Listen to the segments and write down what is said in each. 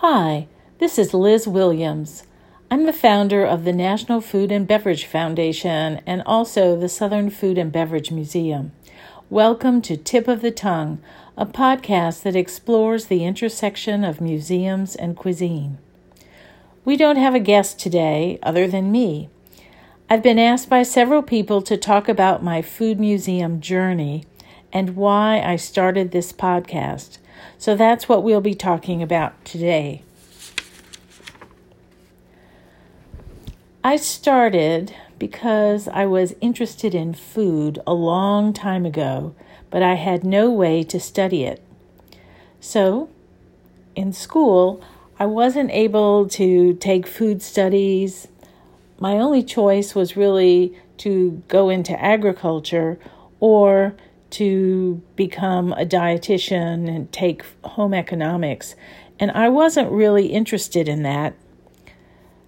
Hi, this is Liz Williams. I'm the founder of the National Food and Beverage Foundation and also the Southern Food and Beverage Museum. Welcome to Tip of the Tongue, a podcast that explores the intersection of museums and cuisine. We don't have a guest today other than me. I've been asked by several people to talk about my food museum journey and why I started this podcast. So that's what we'll be talking about today. I started because I was interested in food a long time ago, but I had no way to study it. So, in school, I wasn't able to take food studies. My only choice was really to go into agriculture or to become a dietitian and take home economics. And I wasn't really interested in that.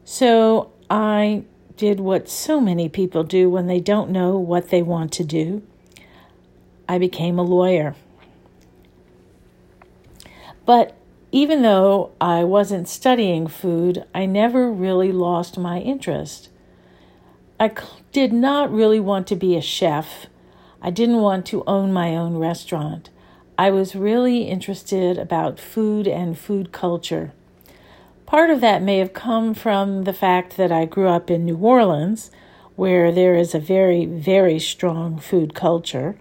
So I did what so many people do when they don't know what they want to do. I became a lawyer. But even though I wasn't studying food, I never really lost my interest. I did not really want to be a chef I didn't want to own my own restaurant. I was really interested about food and food culture. Part of that may have come from the fact that I grew up in New Orleans, where there is a very, very strong food culture.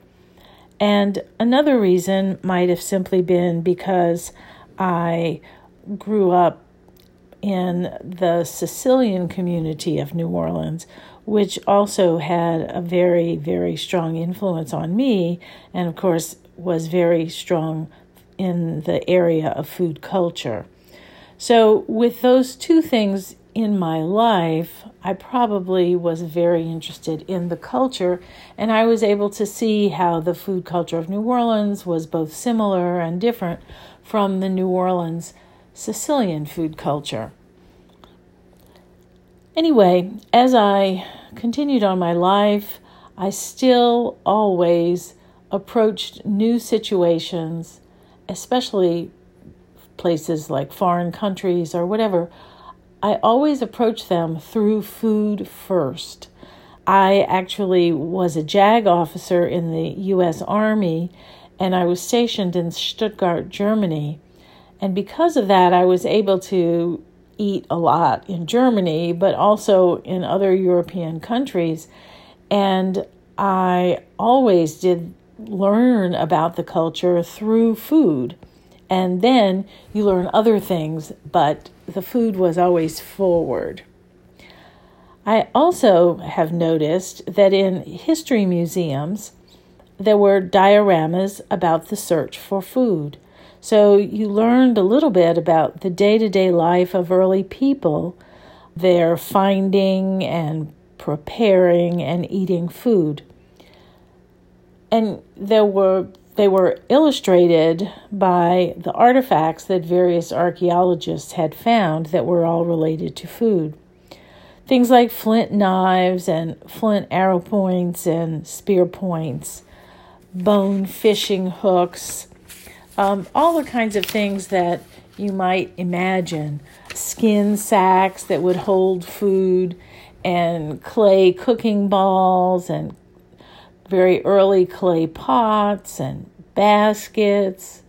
And another reason might have simply been because I grew up in the Sicilian community of New Orleans, which also had a very, very strong influence on me, and of course was very strong in the area of food culture. So, with those two things in my life, I probably was very interested in the culture, and I was able to see how the food culture of New Orleans was both similar and different from the New Orleans Sicilian food culture. Anyway, as I continued on my life, I still always approached new situations, especially places like foreign countries or whatever. I always approached them through food first. I actually was a JAG officer in the U.S. Army and I was stationed in Stuttgart, Germany. And because of that, I was able to eat a lot in Germany, but also in other European countries. And I always did learn about the culture through food. And then you learn other things, but the food was always forward. I also have noticed that in history museums, there were dioramas about the search for food. So you learned a little bit about the day to day life of early people, their finding and preparing and eating food. And there were they were illustrated by the artifacts that various archaeologists had found that were all related to food. Things like flint knives and flint arrow points and spear points, bone fishing hooks, um, all the kinds of things that you might imagine skin sacks that would hold food, and clay cooking balls, and very early clay pots, and baskets,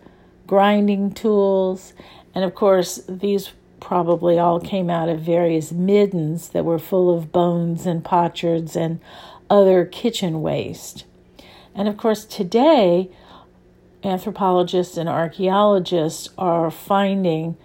grinding tools, and of course, these probably all came out of various middens that were full of bones and potsherds and other kitchen waste. And of course, today anthropologists and archaeologists are finding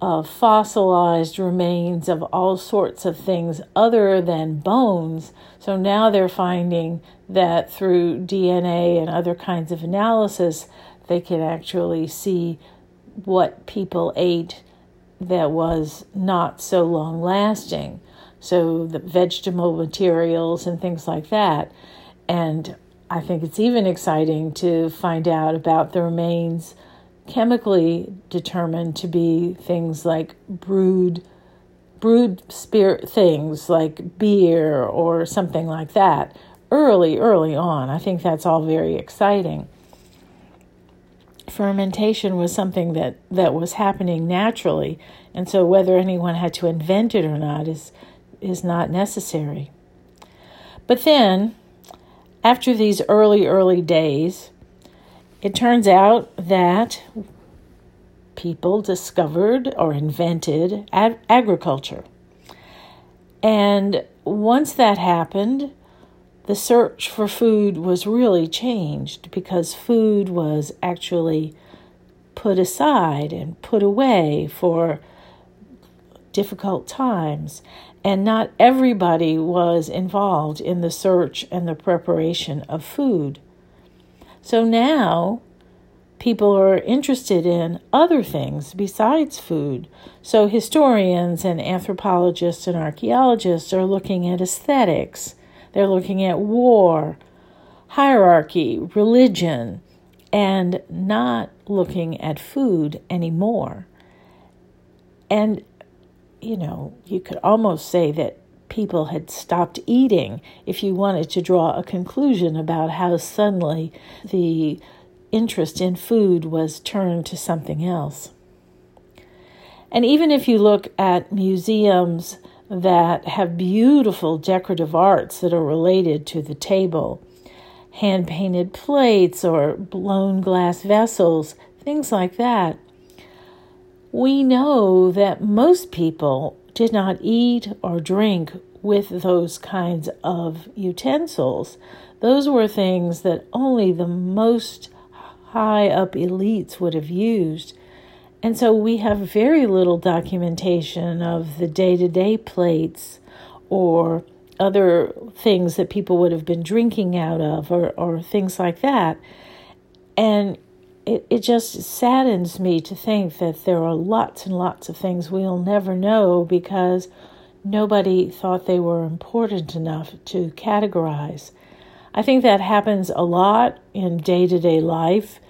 uh, fossilized remains of all sorts of things other than bones. So now they're finding that through DNA and other kinds of analysis, they can actually see what people ate that was not so long lasting. So the vegetable materials and things like that. And I think it's even exciting to find out about the remains chemically determined to be things like brewed brewed spirit things like beer or something like that early early on. I think that's all very exciting. fermentation was something that, that was happening naturally, and so whether anyone had to invent it or not is is not necessary. But then, after these early, early days, it turns out that people discovered or invented ag- agriculture. And once that happened, the search for food was really changed because food was actually put aside and put away for difficult times. And not everybody was involved in the search and the preparation of food. So now people are interested in other things besides food. So historians and anthropologists and archaeologists are looking at aesthetics, they're looking at war, hierarchy, religion, and not looking at food anymore. And you know, you could almost say that people had stopped eating if you wanted to draw a conclusion about how suddenly the interest in food was turned to something else. And even if you look at museums that have beautiful decorative arts that are related to the table, hand painted plates or blown glass vessels, things like that, we know that most people did not eat or drink with those kinds of utensils. Those were things that only the most high up elites would have used. And so we have very little documentation of the day to day plates or other things that people would have been drinking out of or, or things like that. And it, it just saddens me to think that there are lots and lots of things we'll never know because nobody thought they were important enough to categorize. I think that happens a lot in day to day life,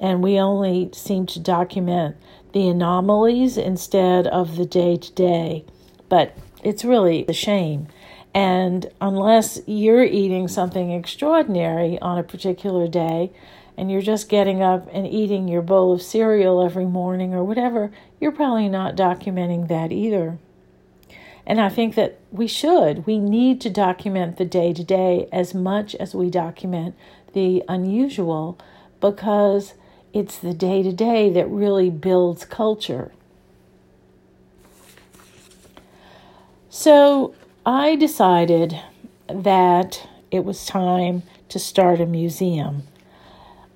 and we only seem to document the anomalies instead of the day to day. But it's really a shame. And unless you're eating something extraordinary on a particular day, and you're just getting up and eating your bowl of cereal every morning or whatever, you're probably not documenting that either. And I think that we should. We need to document the day to day as much as we document the unusual because it's the day to day that really builds culture. So I decided that it was time to start a museum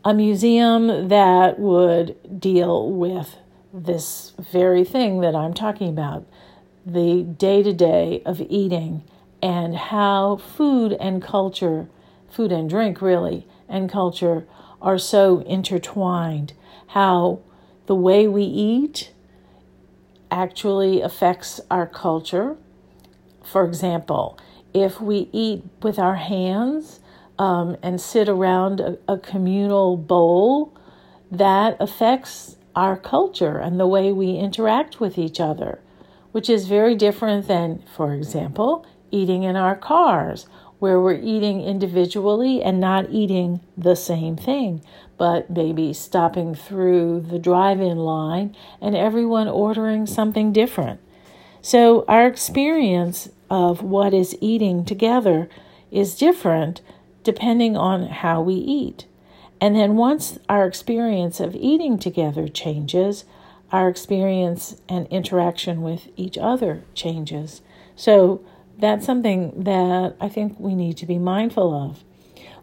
a museum that would deal with this very thing that I'm talking about the day to day of eating and how food and culture, food and drink really, and culture are so intertwined. How the way we eat actually affects our culture. For example, if we eat with our hands, um, and sit around a, a communal bowl, that affects our culture and the way we interact with each other, which is very different than, for example, eating in our cars, where we're eating individually and not eating the same thing, but maybe stopping through the drive in line and everyone ordering something different. So, our experience of what is eating together is different depending on how we eat. And then once our experience of eating together changes, our experience and interaction with each other changes. So that's something that I think we need to be mindful of.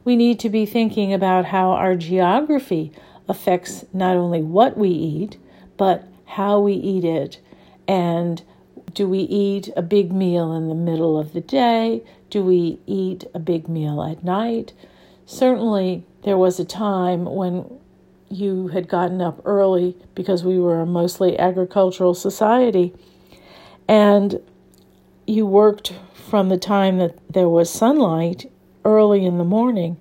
We need to be thinking about how our geography affects not only what we eat, but how we eat it. And do we eat a big meal in the middle of the day? Do we eat a big meal at night? Certainly, there was a time when you had gotten up early because we were a mostly agricultural society, and you worked from the time that there was sunlight early in the morning,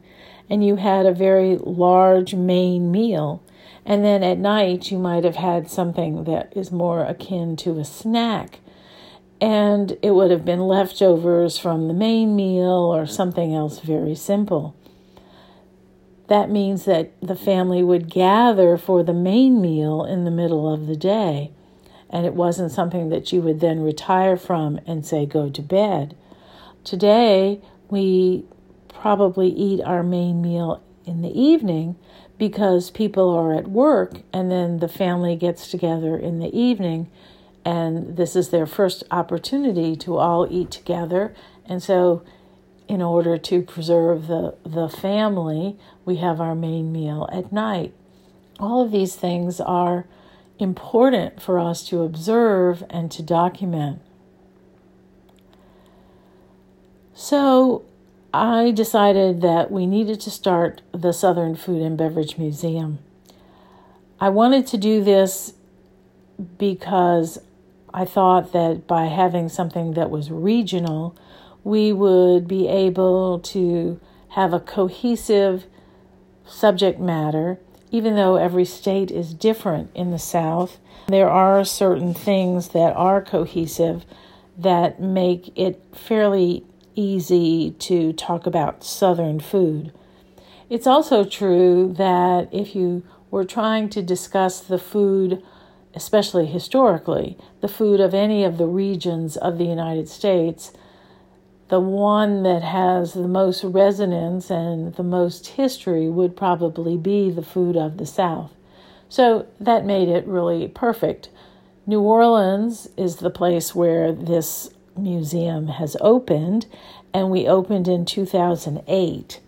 and you had a very large main meal. And then at night, you might have had something that is more akin to a snack and it would have been leftovers from the main meal or something else very simple. that means that the family would gather for the main meal in the middle of the day. And it wasn't something that you would then retire from and say, go to bed. Today, we probably eat our main meal in the evening because people are at work and then the family gets together in the evening and this is their first opportunity to all eat together and so in order to preserve the, the family, we have our main meal at night. All of these things are important for us to observe and to document. So I decided that we needed to start the Southern Food and Beverage Museum. I wanted to do this because I thought that by having something that was regional, we would be able to have a cohesive subject matter, even though every state is different in the South. There are certain things that are cohesive that make it fairly easy to talk about Southern food. It's also true that if you were trying to discuss the food, especially historically, the food of any of the regions of the United States, the one that has the most resonance and the most history would probably be the food of the South. So that made it really perfect. New Orleans is the place where this museum has opened, and we opened in 2008.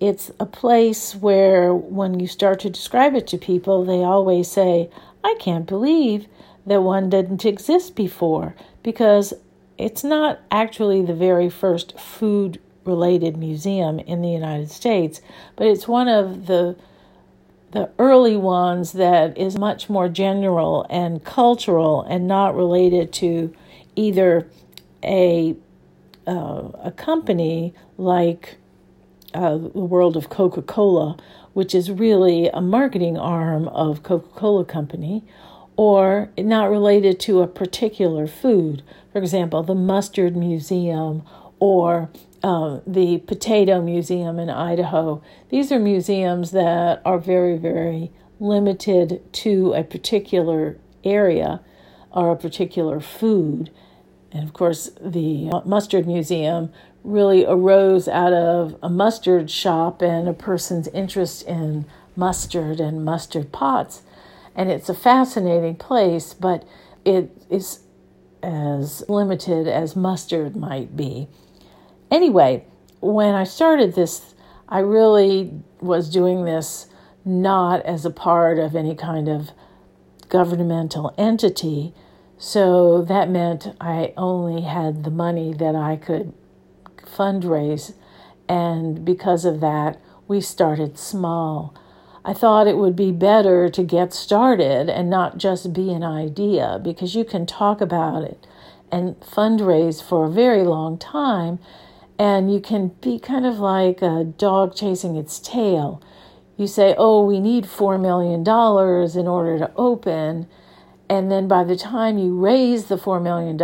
It's a place where, when you start to describe it to people, they always say, I can't believe that one didn't exist before because it's not actually the very first food related museum in the United States, but it's one of the the early ones that is much more general and cultural and not related to either a uh, a company like uh, the world of Coca Cola, which is really a marketing arm of Coca Cola Company, or not related to a particular food. For example, the Mustard Museum or uh, the Potato Museum in Idaho. These are museums that are very, very limited to a particular area or a particular food. And of course, the Mustard Museum really arose out of a mustard shop and a person's interest in mustard and mustard pots and it's a fascinating place, but it is as limited as mustard might be. Anyway, when I started this, I really was doing this not as a part of any kind of governmental entity. So that meant I only had the money that I could fundraise. And because of that, we started small. I thought it would be better to get started and not just be an idea because you can talk about it and fundraise for a very long time and you can be kind of like a dog chasing its tail. You say, Oh, we need $4 million in order to open. And then by the time you raise the $4 million,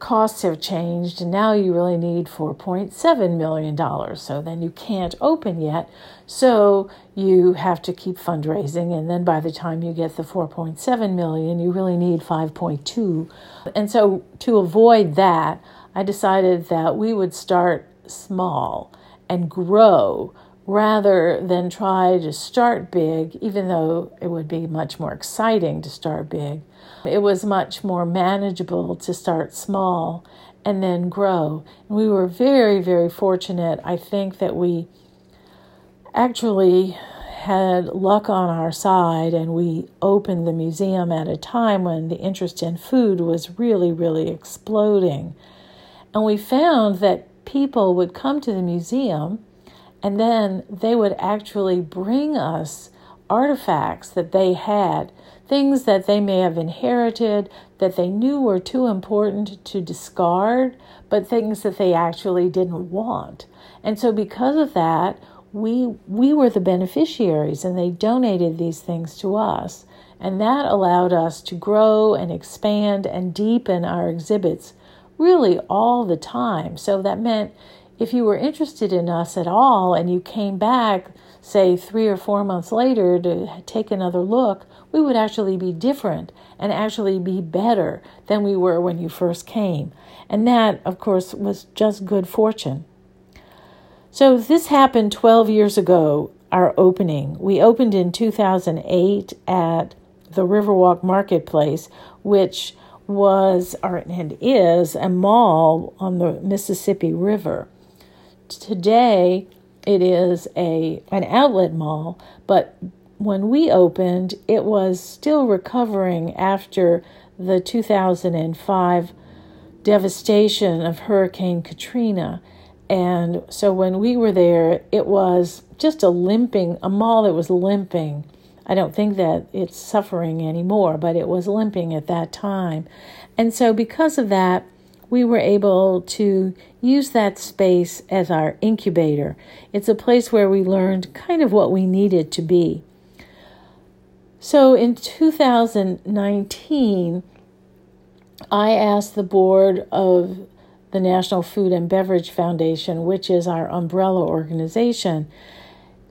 costs have changed and now you really need $4.7 million. So then you can't open yet. So you have to keep fundraising. And then by the time you get the 4.7 million, you really need 5.2. And so to avoid that, I decided that we would start small and grow rather than try to start big, even though it would be much more exciting to start big. It was much more manageable to start small and then grow. And we were very, very fortunate. I think that we actually had luck on our side and we opened the museum at a time when the interest in food was really, really exploding. And we found that people would come to the museum and then they would actually bring us artifacts that they had things that they may have inherited that they knew were too important to discard, but things that they actually didn't want. And so because of that, we we were the beneficiaries and they donated these things to us. And that allowed us to grow and expand and deepen our exhibits really all the time. So that meant if you were interested in us at all and you came back, say, three or four months later to take another look, we would actually be different and actually be better than we were when you first came. And that, of course, was just good fortune. So this happened 12 years ago, our opening. We opened in 2008 at the Riverwalk Marketplace, which was or and is a mall on the Mississippi River. Today it is a an outlet mall, but when we opened, it was still recovering after the 2005 devastation of Hurricane Katrina. And so when we were there, it was just a limping, a mall that was limping. I don't think that it's suffering anymore, but it was limping at that time. And so, because of that, we were able to use that space as our incubator. It's a place where we learned kind of what we needed to be. So in 2019, I asked the board of the National Food and Beverage Foundation, which is our umbrella organization,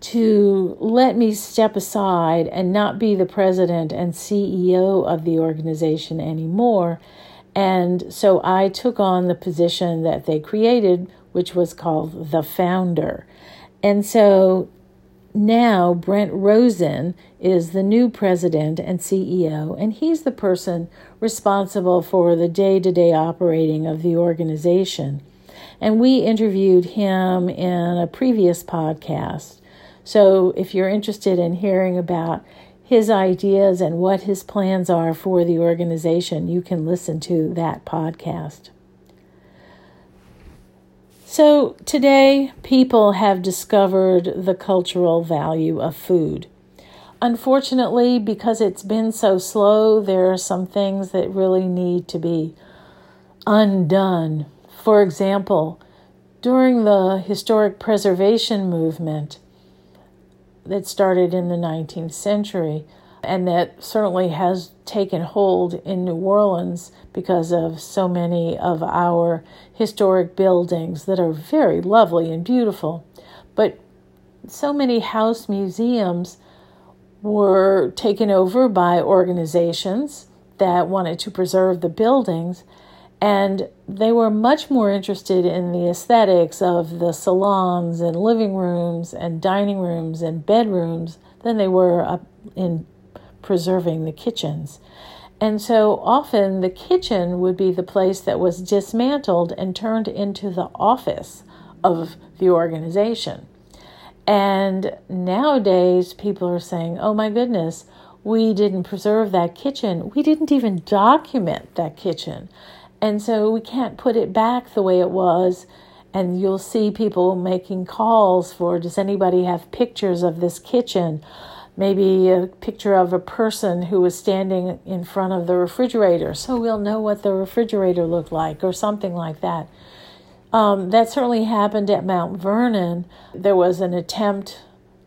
to let me step aside and not be the president and CEO of the organization anymore. And so I took on the position that they created, which was called the founder. And so now Brent Rosen is the new president and CEO, and he's the person responsible for the day to day operating of the organization. And we interviewed him in a previous podcast. So if you're interested in hearing about his ideas and what his plans are for the organization, you can listen to that podcast. So, today, people have discovered the cultural value of food. Unfortunately, because it's been so slow, there are some things that really need to be undone. For example, during the historic preservation movement that started in the 19th century, and that certainly has taken hold in New Orleans because of so many of our historic buildings that are very lovely and beautiful. But so many house museums were taken over by organizations that wanted to preserve the buildings, and they were much more interested in the aesthetics of the salons and living rooms and dining rooms and bedrooms than they were in preserving the kitchens. And so often the kitchen would be the place that was dismantled and turned into the office of the organization. And nowadays, people are saying, oh my goodness, we didn't preserve that kitchen. We didn't even document that kitchen. And so we can't put it back the way it was. And you'll see people making calls for does anybody have pictures of this kitchen? maybe a picture of a person who was standing in front of the refrigerator so we'll know what the refrigerator looked like or something like that. Um, that certainly happened at Mount Vernon. There was an attempt,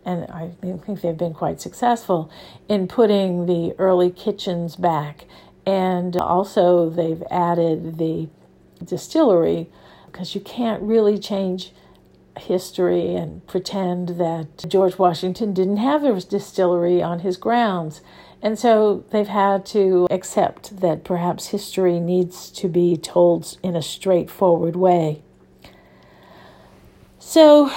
and I think they've been quite successful, in putting the early kitchens back. And also, they've added the distillery because you can't really change history and pretend that George Washington didn't have a distillery on his grounds. And so they've had to accept that perhaps history needs to be told in a straightforward way. So,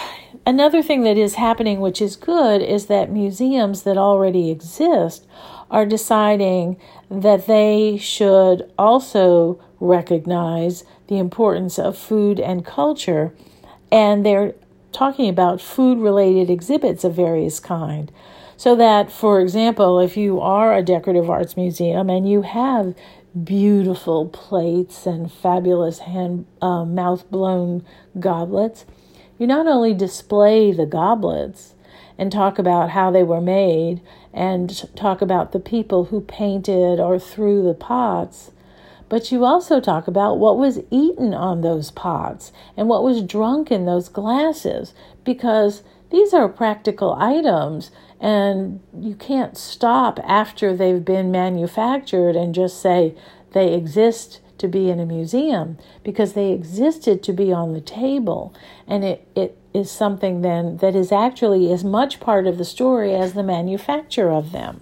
another thing that is happening, which is good, is that museums that already exist are deciding that they should also recognize the importance of food and culture. And they're talking about food related exhibits of various kind. So that for example if you are a decorative arts museum and you have beautiful plates and fabulous hand uh, mouth blown goblets you not only display the goblets and talk about how they were made and talk about the people who painted or threw the pots but you also talk about what was eaten on those pots and what was drunk in those glasses because these are practical items and you can't stop after they've been manufactured and just say they exist to be in a museum because they existed to be on the table. And it, it is something then that is actually as much part of the story as the manufacture of them.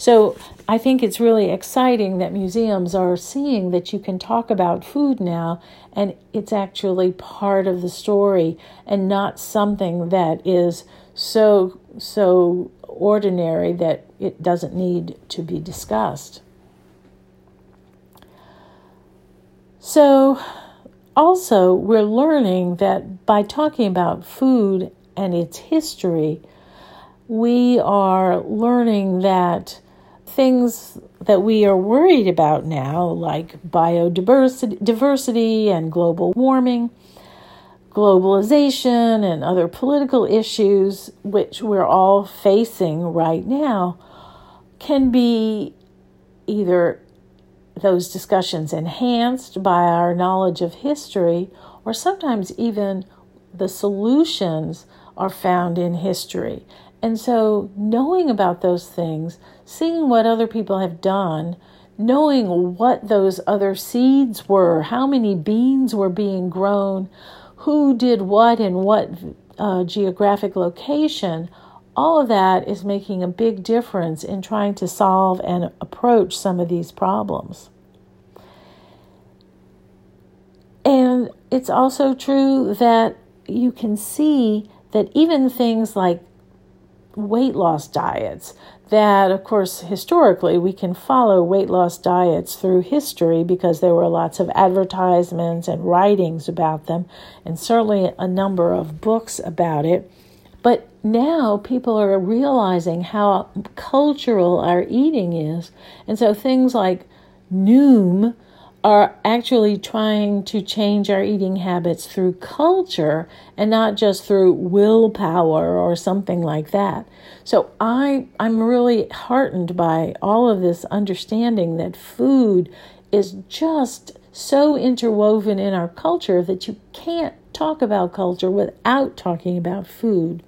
So I think it's really exciting that museums are seeing that you can talk about food now and it's actually part of the story and not something that is so so ordinary that it doesn't need to be discussed. So also we're learning that by talking about food and its history, we are learning that things that we are worried about now, like biodiversity diversity and global warming, globalization, and other political issues, which we're all facing right now, can be either those discussions enhanced by our knowledge of history, or sometimes even the solutions are found in history. And so, knowing about those things, seeing what other people have done, knowing what those other seeds were, how many beans were being grown, who did what in what uh, geographic location, all of that is making a big difference in trying to solve and approach some of these problems. And it's also true that you can see that even things like weight loss diets, that of course historically we can follow weight loss diets through history because there were lots of advertisements and writings about them, and certainly a number of books about it. But now people are realizing how cultural our eating is. And so things like Noom are actually trying to change our eating habits through culture and not just through willpower or something like that. So I I'm really heartened by all of this understanding that food is just so interwoven in our culture that you can't talk about culture without talking about food.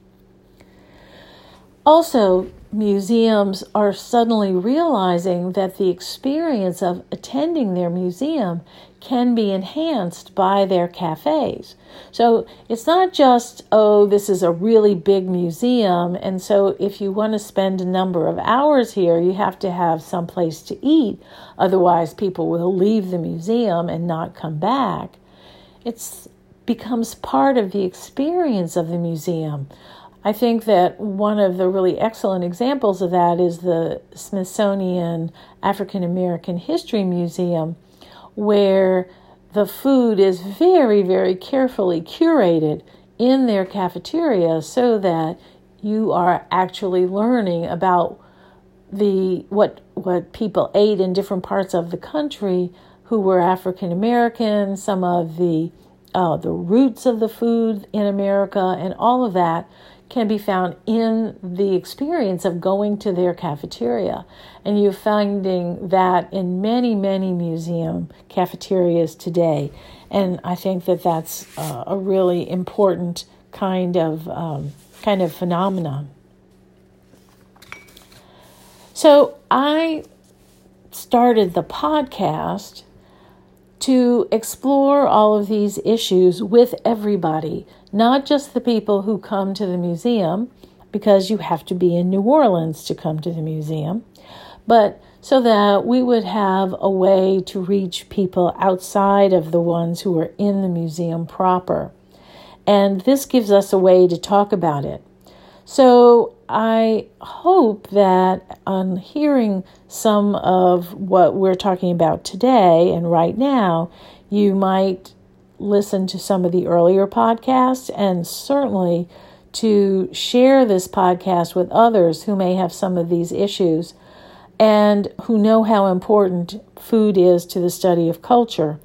Also, museums are suddenly realizing that the experience of attending their museum can be enhanced by their cafes. So it's not just, oh, this is a really big museum, and so if you want to spend a number of hours here, you have to have some place to eat. Otherwise, people will leave the museum and not come back. It becomes part of the experience of the museum. I think that one of the really excellent examples of that is the Smithsonian African American History Museum, where the food is very, very carefully curated in their cafeteria so that you are actually learning about the what what people ate in different parts of the country who were African American, some of the uh, the roots of the food in America, and all of that can be found in the experience of going to their cafeteria. And you're finding that in many, many museum cafeterias today. And I think that that's uh, a really important kind of um, kind of phenomenon. So I started the podcast to explore all of these issues with everybody, not just the people who come to the museum, because you have to be in New Orleans to come to the museum, but so that we would have a way to reach people outside of the ones who are in the museum proper. And this gives us a way to talk about it. So I hope that on hearing some of what we're talking about today and right now, you might listen to some of the earlier podcasts and certainly to share this podcast with others who may have some of these issues and who know how important food is to the study of culture.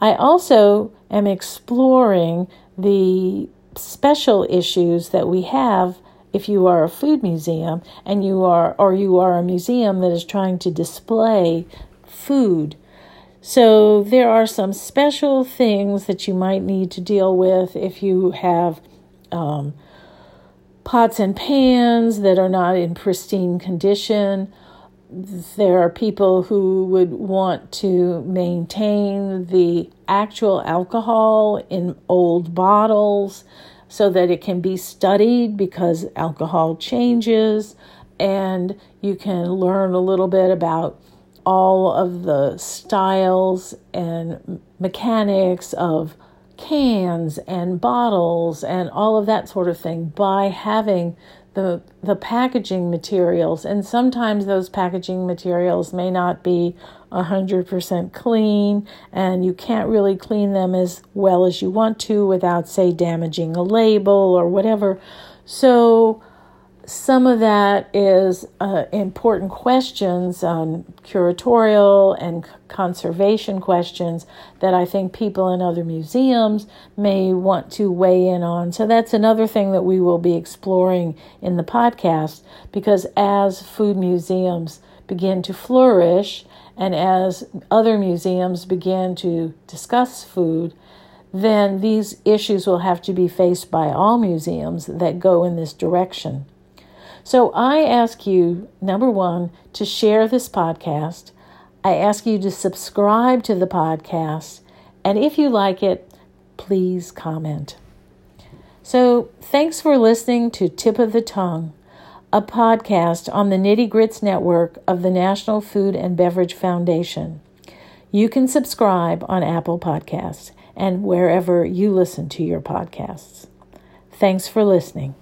I also am exploring the special issues that we have if you are a food museum and you are or you are a museum that is trying to display food so there are some special things that you might need to deal with if you have um, pots and pans that are not in pristine condition. There are people who would want to maintain the actual alcohol in old bottles so that it can be studied because alcohol changes. And you can learn a little bit about all of the styles and mechanics of cans and bottles and all of that sort of thing by having the the packaging materials. And sometimes those packaging materials may not be 100% clean and you can't really clean them as well as you want to without say damaging a label or whatever. So some of that is uh, important questions on curatorial and conservation questions that I think people in other museums may want to weigh in on. So that's another thing that we will be exploring in the podcast because as food museums begin to flourish and as other museums begin to discuss food, then these issues will have to be faced by all museums that go in this direction. So I ask you, number one, to share this podcast. I ask you to subscribe to the podcast. And if you like it, please comment. So thanks for listening to Tip of the Tongue, a podcast on the Nitty Grits Network of the National Food and Beverage Foundation. You can subscribe on Apple Podcasts and wherever you listen to your podcasts. Thanks for listening.